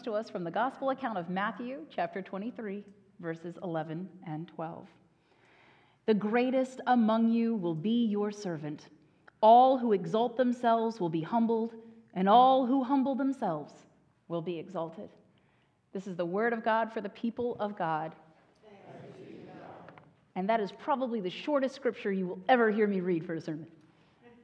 Comes to us from the Gospel account of Matthew, chapter 23, verses 11 and 12. The greatest among you will be your servant. All who exalt themselves will be humbled, and all who humble themselves will be exalted. This is the word of God for the people of God. And that is probably the shortest scripture you will ever hear me read for a sermon.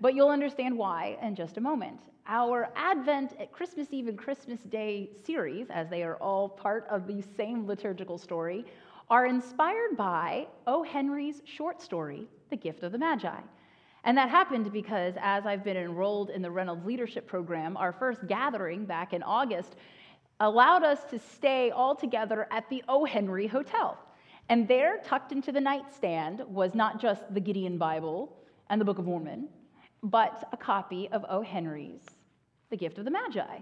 But you'll understand why in just a moment. Our Advent at Christmas Eve and Christmas Day series, as they are all part of the same liturgical story, are inspired by O. Henry's short story, The Gift of the Magi. And that happened because as I've been enrolled in the Reynolds Leadership Program, our first gathering back in August allowed us to stay all together at the O. Henry Hotel. And there, tucked into the nightstand, was not just the Gideon Bible and the Book of Mormon, but a copy of O. Henry's The Gift of the Magi.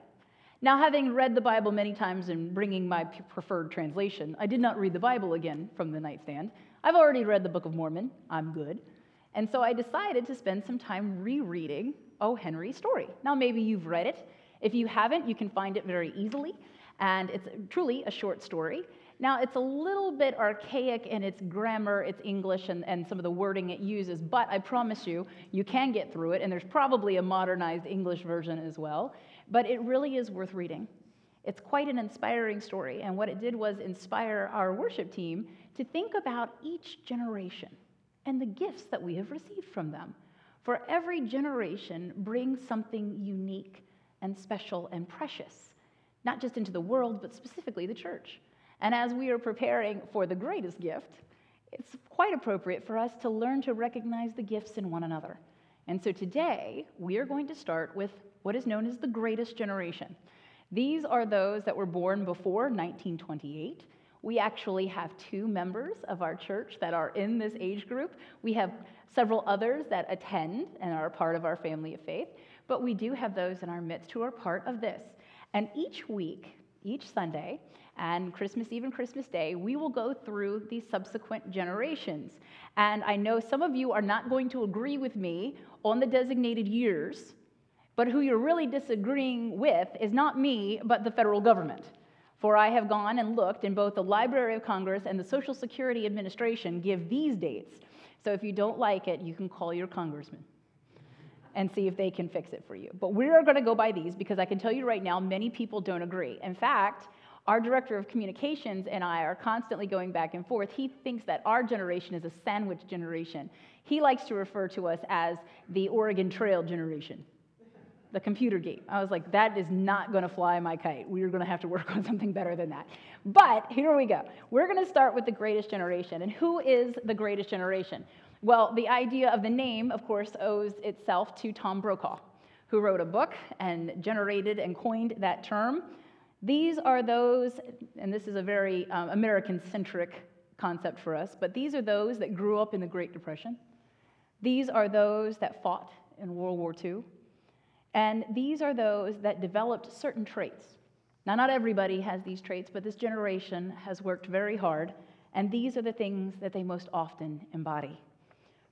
Now, having read the Bible many times and bringing my preferred translation, I did not read the Bible again from the nightstand. I've already read the Book of Mormon. I'm good. And so I decided to spend some time rereading O. Henry's story. Now, maybe you've read it. If you haven't, you can find it very easily. And it's truly a short story. Now, it's a little bit archaic in its grammar, its English, and, and some of the wording it uses, but I promise you, you can get through it, and there's probably a modernized English version as well. But it really is worth reading. It's quite an inspiring story, and what it did was inspire our worship team to think about each generation and the gifts that we have received from them. For every generation brings something unique and special and precious, not just into the world, but specifically the church. And as we are preparing for the greatest gift, it's quite appropriate for us to learn to recognize the gifts in one another. And so today, we are going to start with what is known as the greatest generation. These are those that were born before 1928. We actually have two members of our church that are in this age group. We have several others that attend and are part of our family of faith, but we do have those in our midst who are part of this. And each week, each Sunday, and Christmas Eve and Christmas Day, we will go through the subsequent generations. And I know some of you are not going to agree with me on the designated years, but who you're really disagreeing with is not me, but the federal government. For I have gone and looked, and both the Library of Congress and the Social Security Administration give these dates. So if you don't like it, you can call your congressman and see if they can fix it for you. But we're going to go by these because I can tell you right now, many people don't agree. In fact, our director of communications and I are constantly going back and forth. He thinks that our generation is a sandwich generation. He likes to refer to us as the Oregon Trail generation, the computer gate. I was like, that is not going to fly my kite. We're going to have to work on something better than that. But here we go. We're going to start with the greatest generation. And who is the greatest generation? Well, the idea of the name, of course, owes itself to Tom Brokaw, who wrote a book and generated and coined that term. These are those, and this is a very um, American centric concept for us, but these are those that grew up in the Great Depression. These are those that fought in World War II. And these are those that developed certain traits. Now, not everybody has these traits, but this generation has worked very hard, and these are the things that they most often embody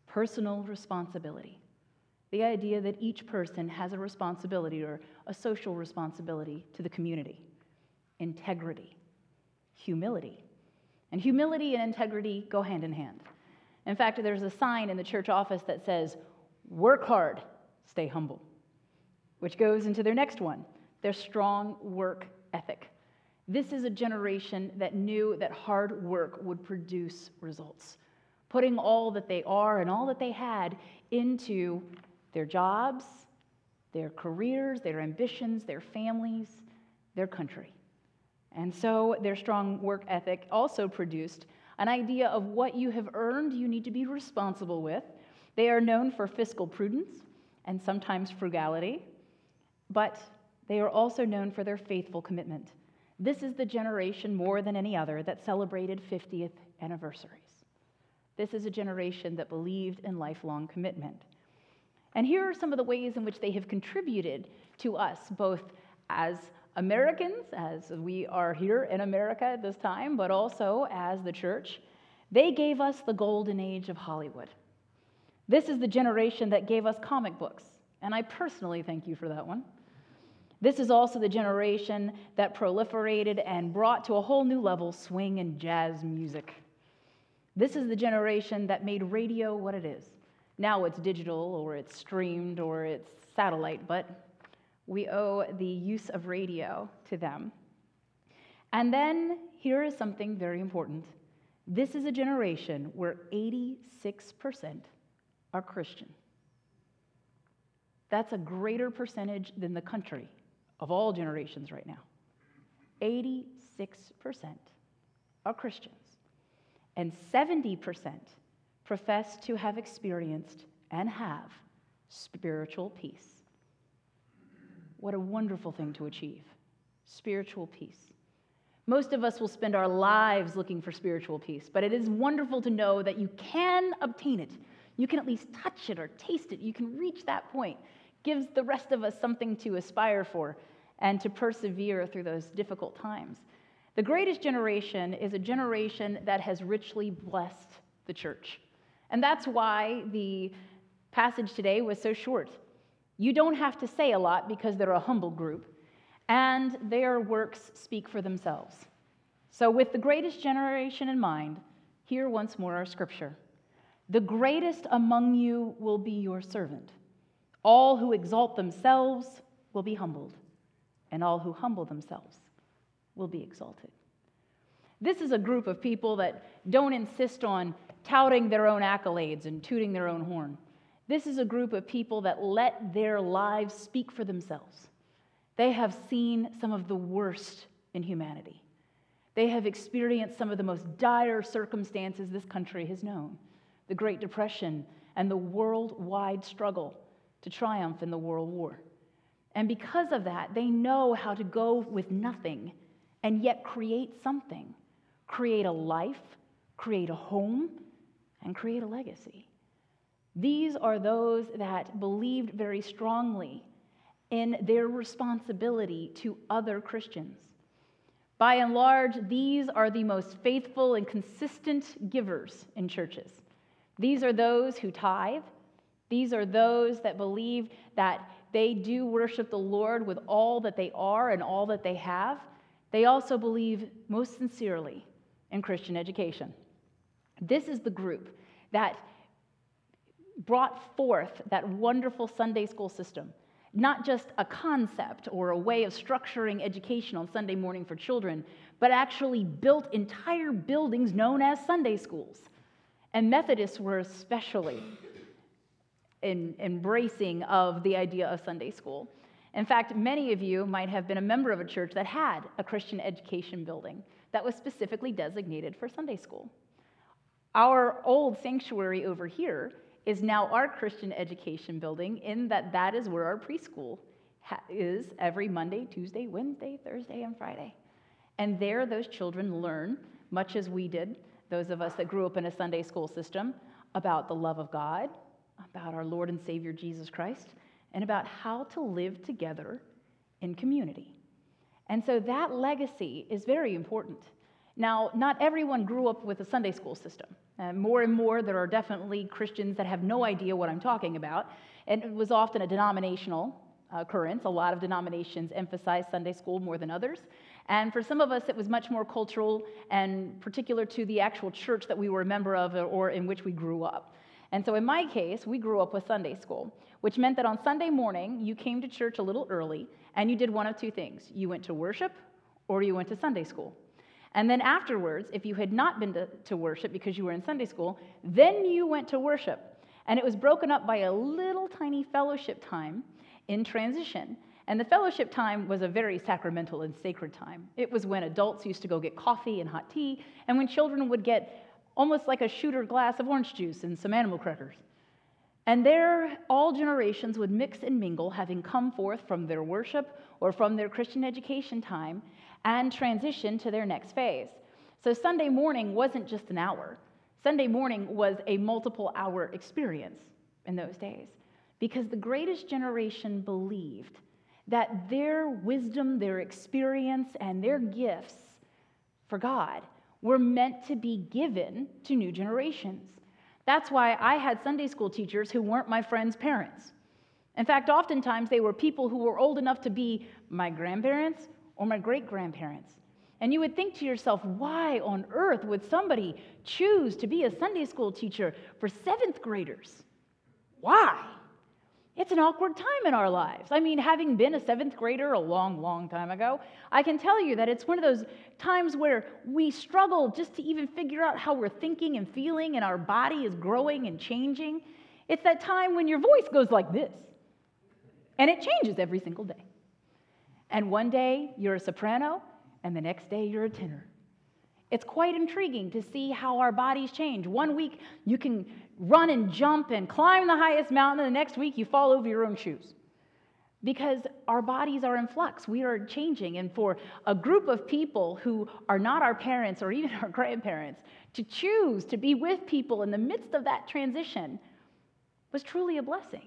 personal responsibility. The idea that each person has a responsibility or a social responsibility to the community integrity, humility. And humility and integrity go hand in hand. In fact, there's a sign in the church office that says, Work hard, stay humble, which goes into their next one their strong work ethic. This is a generation that knew that hard work would produce results, putting all that they are and all that they had into their jobs, their careers, their ambitions, their families, their country. And so their strong work ethic also produced an idea of what you have earned, you need to be responsible with. They are known for fiscal prudence and sometimes frugality, but they are also known for their faithful commitment. This is the generation more than any other that celebrated 50th anniversaries. This is a generation that believed in lifelong commitment. And here are some of the ways in which they have contributed to us, both as Americans, as we are here in America at this time, but also as the church. They gave us the golden age of Hollywood. This is the generation that gave us comic books, and I personally thank you for that one. This is also the generation that proliferated and brought to a whole new level swing and jazz music. This is the generation that made radio what it is. Now it's digital, or it's streamed, or it's satellite, but we owe the use of radio to them. And then here is something very important. This is a generation where 86% are Christian. That's a greater percentage than the country of all generations right now. 86% are Christians, and 70% profess to have experienced and have spiritual peace. What a wonderful thing to achieve spiritual peace. Most of us will spend our lives looking for spiritual peace, but it is wonderful to know that you can obtain it. You can at least touch it or taste it. You can reach that point. Gives the rest of us something to aspire for and to persevere through those difficult times. The greatest generation is a generation that has richly blessed the church. And that's why the passage today was so short. You don't have to say a lot because they're a humble group, and their works speak for themselves. So, with the greatest generation in mind, here once more our scripture The greatest among you will be your servant. All who exalt themselves will be humbled and all who humble themselves will be exalted. This is a group of people that don't insist on touting their own accolades and tooting their own horn. This is a group of people that let their lives speak for themselves. They have seen some of the worst in humanity. They have experienced some of the most dire circumstances this country has known the Great Depression and the worldwide struggle to triumph in the World War. And because of that, they know how to go with nothing and yet create something create a life, create a home, and create a legacy. These are those that believed very strongly in their responsibility to other Christians. By and large, these are the most faithful and consistent givers in churches. These are those who tithe. These are those that believe that they do worship the Lord with all that they are and all that they have. They also believe most sincerely in Christian education. This is the group that brought forth that wonderful Sunday school system. Not just a concept or a way of structuring education on Sunday morning for children, but actually built entire buildings known as Sunday schools. And Methodists were especially in, embracing of the idea of Sunday school. In fact, many of you might have been a member of a church that had a Christian education building that was specifically designated for Sunday school. Our old sanctuary over here is now our Christian education building, in that that is where our preschool ha- is every Monday, Tuesday, Wednesday, Thursday, and Friday. And there, those children learn, much as we did, those of us that grew up in a Sunday school system, about the love of God, about our Lord and Savior Jesus Christ and about how to live together in community. And so that legacy is very important. Now, not everyone grew up with a Sunday school system. Uh, more and more, there are definitely Christians that have no idea what I'm talking about. And it was often a denominational occurrence. A lot of denominations emphasize Sunday school more than others. And for some of us, it was much more cultural and particular to the actual church that we were a member of or in which we grew up. And so in my case, we grew up with Sunday school, which meant that on Sunday morning, you came to church a little early and you did one of two things you went to worship or you went to Sunday school. And then afterwards, if you had not been to, to, worship because you were in Sunday school, then you went to worship. And it was broken up by a little tiny fellowship time in transition. And the fellowship time was a very sacramental and sacred time. It was when adults used to go get coffee and hot tea, and when children would get almost like a shooter glass of orange juice and some animal crackers. And there, all generations would mix and mingle, having come forth from their worship or from their Christian education time, and transition to their next phase. So Sunday morning wasn't just an hour, Sunday morning was a multiple hour experience in those days because the greatest generation believed that their wisdom, their experience, and their gifts for God were meant to be given to new generations. That's why I had Sunday school teachers who weren't my friends' parents. In fact, oftentimes they were people who were old enough to be my grandparents or my great grandparents. And you would think to yourself, why on earth would somebody choose to be a Sunday school teacher for seventh graders? Why? It's an awkward time in our lives. I mean, having been a seventh grader a long, long time ago, I can tell you that it's one of those times where we struggle just to even figure out how we're thinking and feeling, and our body is growing and changing. It's that time when your voice goes like this, and it changes every single day. And one day you're a soprano, and the next day you're a tenor. It's quite intriguing to see how our bodies change. One week you can run and jump and climb the highest mountain, and the next week you fall over your own shoes. Because our bodies are in flux, we are changing. And for a group of people who are not our parents or even our grandparents to choose to be with people in the midst of that transition was truly a blessing.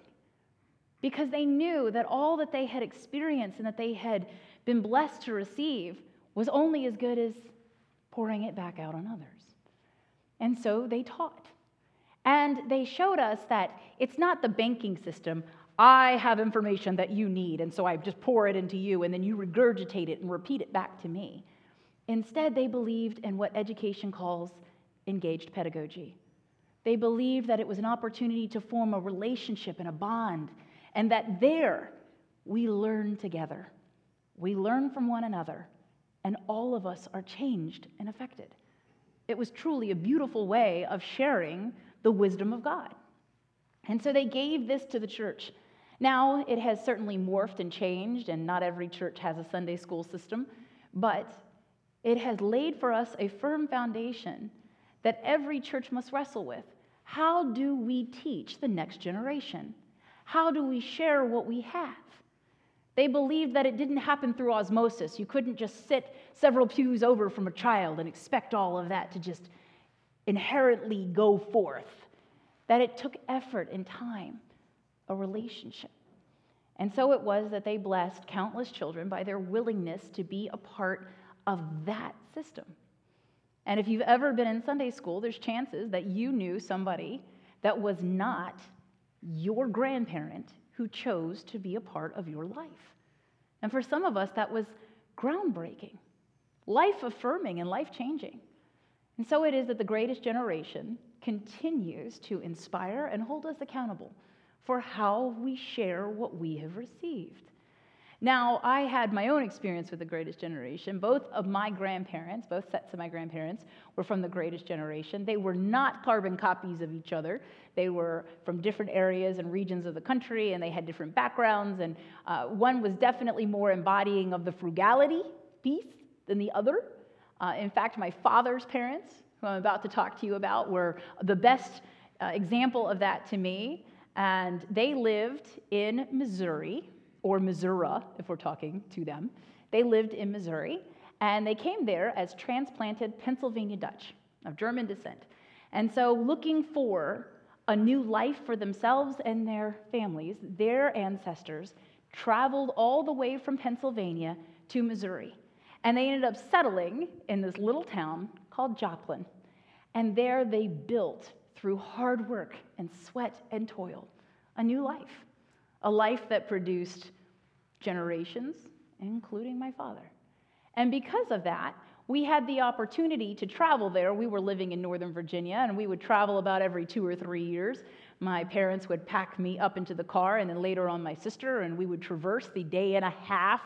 Because they knew that all that they had experienced and that they had been blessed to receive was only as good as pouring it back out on others. And so they taught. And they showed us that it's not the banking system. I have information that you need, and so I just pour it into you, and then you regurgitate it and repeat it back to me. Instead, they believed in what education calls engaged pedagogy. They believed that it was an opportunity to form a relationship and a bond, and that there we learn together. We learn from one another, and all of us are changed and affected. It was truly a beautiful way of sharing the wisdom of God. And so they gave this to the church. Now, it has certainly morphed and changed, and not every church has a Sunday school system, but it has laid for us a firm foundation that every church must wrestle with. How do we teach the next generation? How do we share what we have? They believed that it didn't happen through osmosis. You couldn't just sit several pews over from a child and expect all of that to just inherently go forth. That it took effort and time, a relationship. And so it was that they blessed countless children by their willingness to be a part of that system. And if you've ever been in Sunday school, there's chances that you knew somebody that was not your grandparent who chose to be a part of your life. And for some of us, that was groundbreaking, life affirming, and life changing. And so it is that the greatest generation continues to inspire and hold us accountable for how we share what we have received. Now, I had my own experience with the greatest generation. Both of my grandparents, both sets of my grandparents, were from the greatest generation. They were not carbon copies of each other. They were from different areas and regions of the country, and they had different backgrounds. And uh, one was definitely more embodying of the frugality piece than the other. Uh, in fact, my father's parents, who I'm about to talk to you about, were the best uh, example of that to me. And they lived in Missouri, or Missouri, if we're talking to them. They lived in Missouri, and they came there as transplanted Pennsylvania Dutch of German descent. And so, looking for a new life for themselves and their families, their ancestors traveled all the way from Pennsylvania to Missouri. And they ended up settling in this little town called Joplin. And there they built, through hard work and sweat and toil, a new life a life that produced generations, including my father. And because of that, we had the opportunity to travel there. We were living in Northern Virginia, and we would travel about every two or three years. My parents would pack me up into the car, and then later on, my sister, and we would traverse the day and a half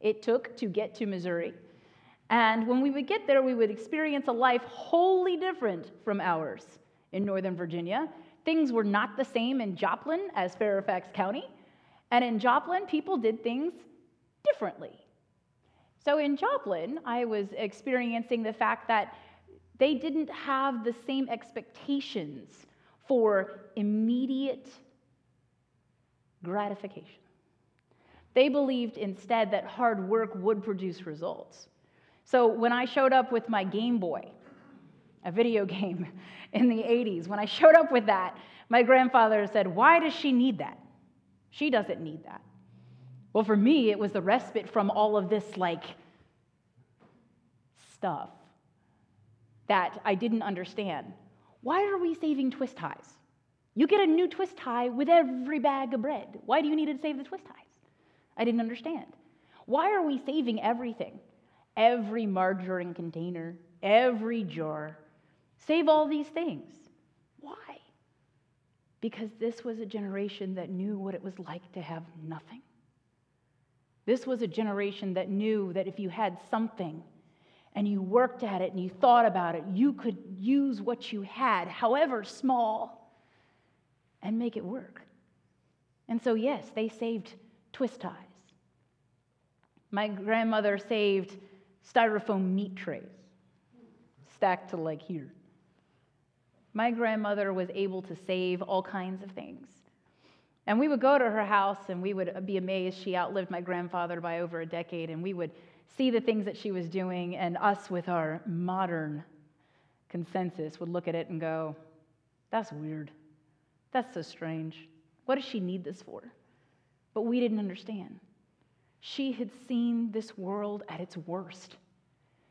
it took to get to Missouri. And when we would get there, we would experience a life wholly different from ours in Northern Virginia. Things were not the same in Joplin as Fairfax County. And in Joplin, people did things differently. So in Joplin, I was experiencing the fact that they didn't have the same expectations for immediate gratification. They believed instead that hard work would produce results. So when I showed up with my Game Boy, a video game in the 80s, when I showed up with that, my grandfather said, Why does she need that? She doesn't need that. Well, for me, it was the respite from all of this, like, stuff that I didn't understand. Why are we saving twist ties? You get a new twist tie with every bag of bread. Why do you need to save the twist ties? I didn't understand. Why are we saving everything? Every margarine container, every jar. Save all these things. Why? Because this was a generation that knew what it was like to have nothing. This was a generation that knew that if you had something and you worked at it and you thought about it, you could use what you had, however small, and make it work. And so, yes, they saved twist ties. My grandmother saved styrofoam meat trays stacked to like here. My grandmother was able to save all kinds of things. And we would go to her house and we would be amazed. She outlived my grandfather by over a decade, and we would see the things that she was doing, and us with our modern consensus would look at it and go, That's weird. That's so strange. What does she need this for? But we didn't understand. She had seen this world at its worst.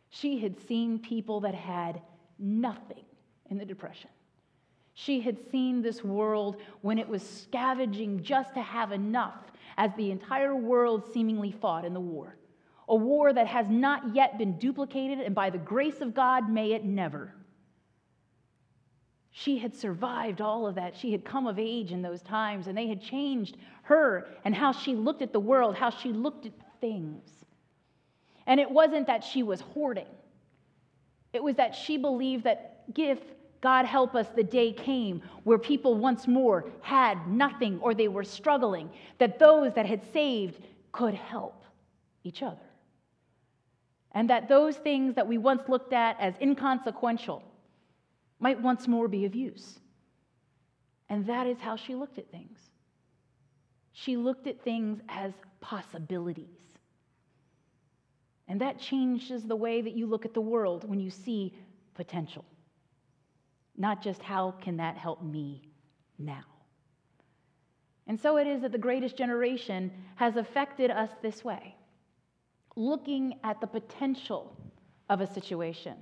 She had seen people that had nothing in the Depression. She had seen this world when it was scavenging just to have enough as the entire world seemingly fought in the war. A war that has not yet been duplicated, and by the grace of God, may it never. She had survived all of that. She had come of age in those times, and they had changed her and how she looked at the world, how she looked at things. And it wasn't that she was hoarding, it was that she believed that if God help us, the day came where people once more had nothing or they were struggling, that those that had saved could help each other. And that those things that we once looked at as inconsequential might once more be of use. And that is how she looked at things. She looked at things as possibilities. And that changes the way that you look at the world when you see potential. Not just how can that help me now. And so it is that the greatest generation has affected us this way looking at the potential of a situation,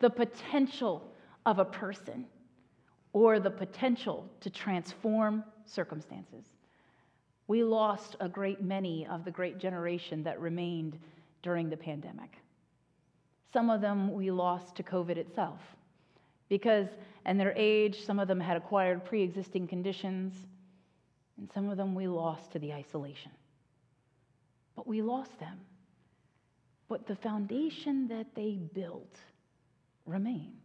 the potential of a person or the potential to transform circumstances. We lost a great many of the great generation that remained during the pandemic. Some of them we lost to COVID itself because, in their age, some of them had acquired pre existing conditions, and some of them we lost to the isolation. But we lost them. But the foundation that they built remains.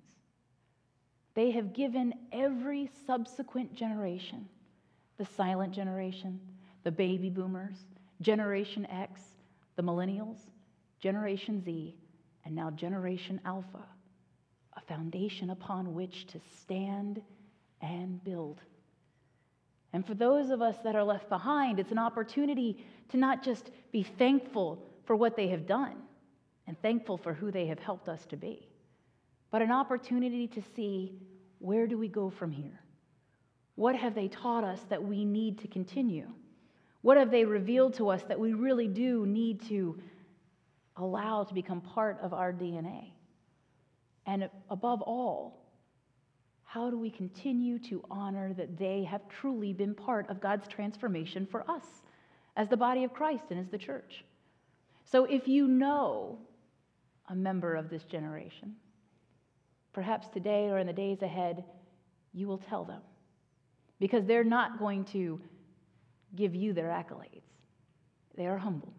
They have given every subsequent generation, the silent generation, the baby boomers, Generation X, the millennials, Generation Z, and now Generation Alpha, foundation upon which to stand and build. And for those of us that are left behind, it's an opportunity to not just be thankful for what they have done and thankful for who they have helped us to be but an opportunity to see where do we go from here? What have they taught us that we need to continue? What have they revealed to us that we really do need to allow to become part of our DNA? And above all, how do we continue to honor that they have truly been part of God's transformation for us as the body of Christ and as the church? So if you know a member of this generation, Perhaps today or in the days ahead, you will tell them because they're not going to give you their accolades. They are humble.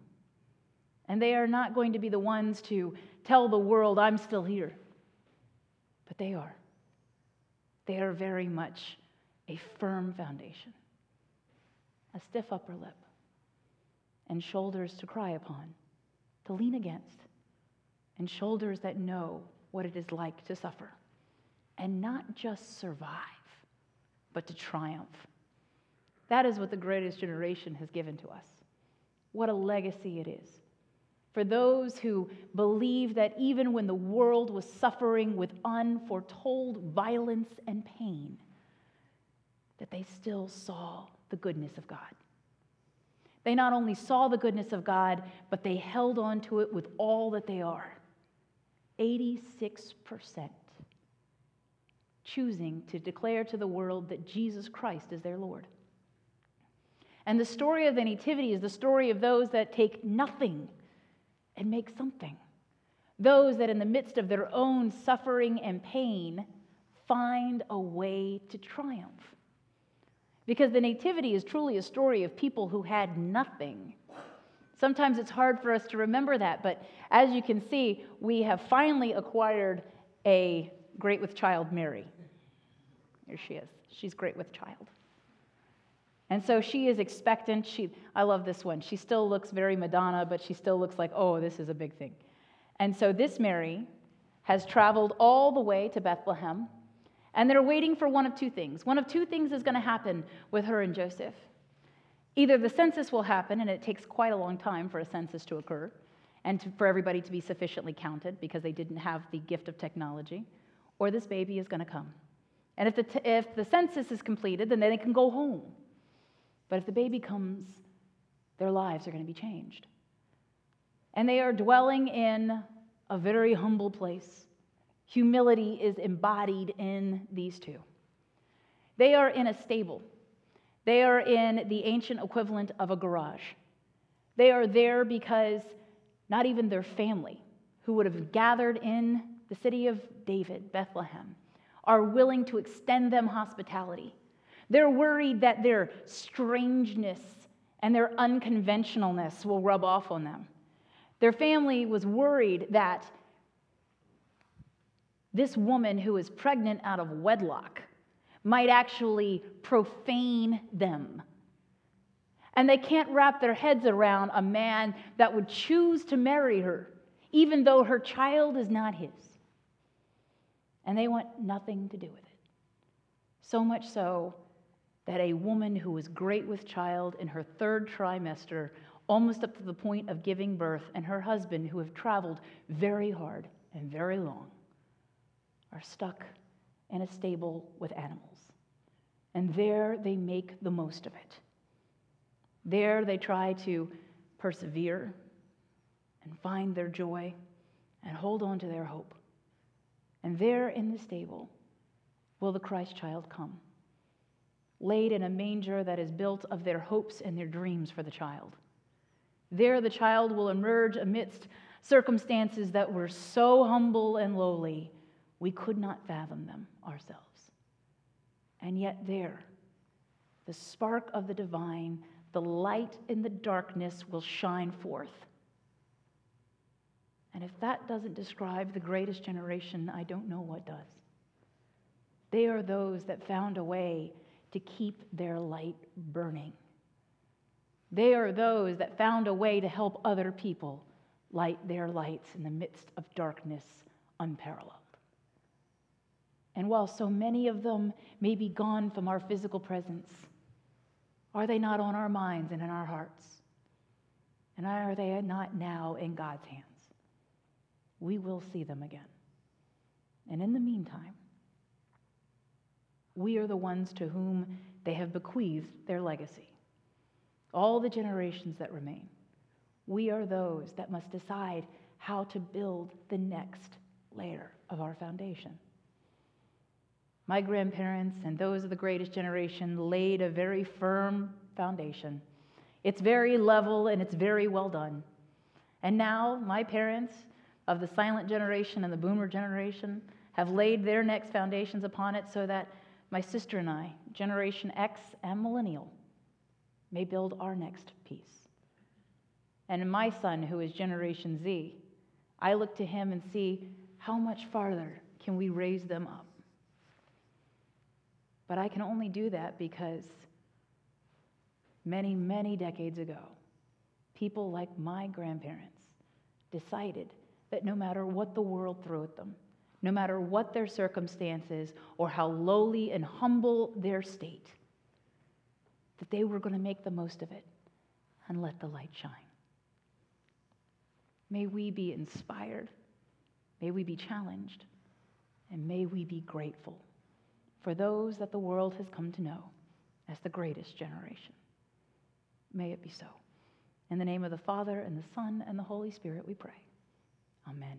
And they are not going to be the ones to tell the world, I'm still here. But they are. They are very much a firm foundation, a stiff upper lip, and shoulders to cry upon, to lean against, and shoulders that know what it is like to suffer and not just survive, but to triumph. That is what the greatest generation has given to us What a legacy it is. For those who believe that even when the world was suffering with unforetold violence and pain, that they still saw the goodness of God. They not only saw the goodness of God, but they held on to it with all that they are. 86% choosing to declare to the world that Jesus Christ is their Lord. And the story of the Nativity is the story of those that take nothing and make something. Those that, in the midst of their own suffering and pain, find a way to triumph. Because the Nativity is truly a story of people who had nothing. Sometimes it's hard for us to remember that, but as you can see, we have finally acquired a great with child Mary. Here she is. She's great with child. And so she is expectant. She, I love this one. She still looks very Madonna, but she still looks like, oh, this is a big thing. And so this Mary has traveled all the way to Bethlehem and they're waiting for one of two things. One of two things is going to happen with her and Joseph. Either the census will happen, and it takes quite a long time for a census to occur and to, for everybody to be sufficiently counted because they didn't have the gift of technology, or this baby is going to come. And if the, t- if the census is completed, then they can go home. But if the baby comes, their lives are going to be changed. And they are dwelling in a very humble place Humility is embodied in these two. They are in a stable, they are in the ancient equivalent of a garage. They are there because not even their family, who would have gathered in the city of David, Bethlehem, are willing to extend them hospitality. They're worried that their strangeness and their unconventionalness will rub off on them. Their family was worried that this woman who is pregnant out of wedlock might actually profane them. And they can't wrap their heads around a man that would choose to marry her, even though her child is not his. And they want nothing to do with it. So much so that a woman who was great with child in her third trimester, almost up to the point of giving birth, and her husband, who have traveled very hard and very long, are stuck in a stable with animals. And there they make the most of it. There they try to persevere and find their joy and hold on to their hope. And there in the stable will the Christ child come, laid in a manger that is built of their hopes and their dreams for the child. There the child will emerge amidst circumstances that were so humble and lowly we could not fathom them ourselves. And yet, there, the spark of the divine, the light in the darkness will shine forth. And if that doesn't describe the greatest generation, I don't know what does. They are those that found a way to keep their light burning. They are those that found a way to help other people light their lights in the midst of darkness unparalleled. And while so many of them may be gone from our physical presence, are they not on our minds and in our hearts? And are they not now in God's hands? We will see them again. And in the meantime, we are the ones to whom they have bequeathed their legacy. All the generations that remain. We are those that must decide how to build the next layer of our foundation. My grandparents and those of the greatest generation laid a very firm foundation. It's very level and it's very well done. And now, my parents of the silent generation and the boomer generation have laid their next foundations upon it so that my sister and I, Generation X and Millennial, may build our next piece. And my son, who is Generation Z, I look to him and see how much farther can we raise them up. But I can only do that because many, many decades ago, people like my grandparents decided that no matter what the world threw at them, no matter what their circumstances or how lowly and humble their state, that they were going to make the most of it and let the light shine. May we be inspired. May we be challenged. And may we be grateful for those that the world has come to know as the greatest generation. May it be so. In the name of the Father, and the Son, and the Holy Spirit, we pray. Amen.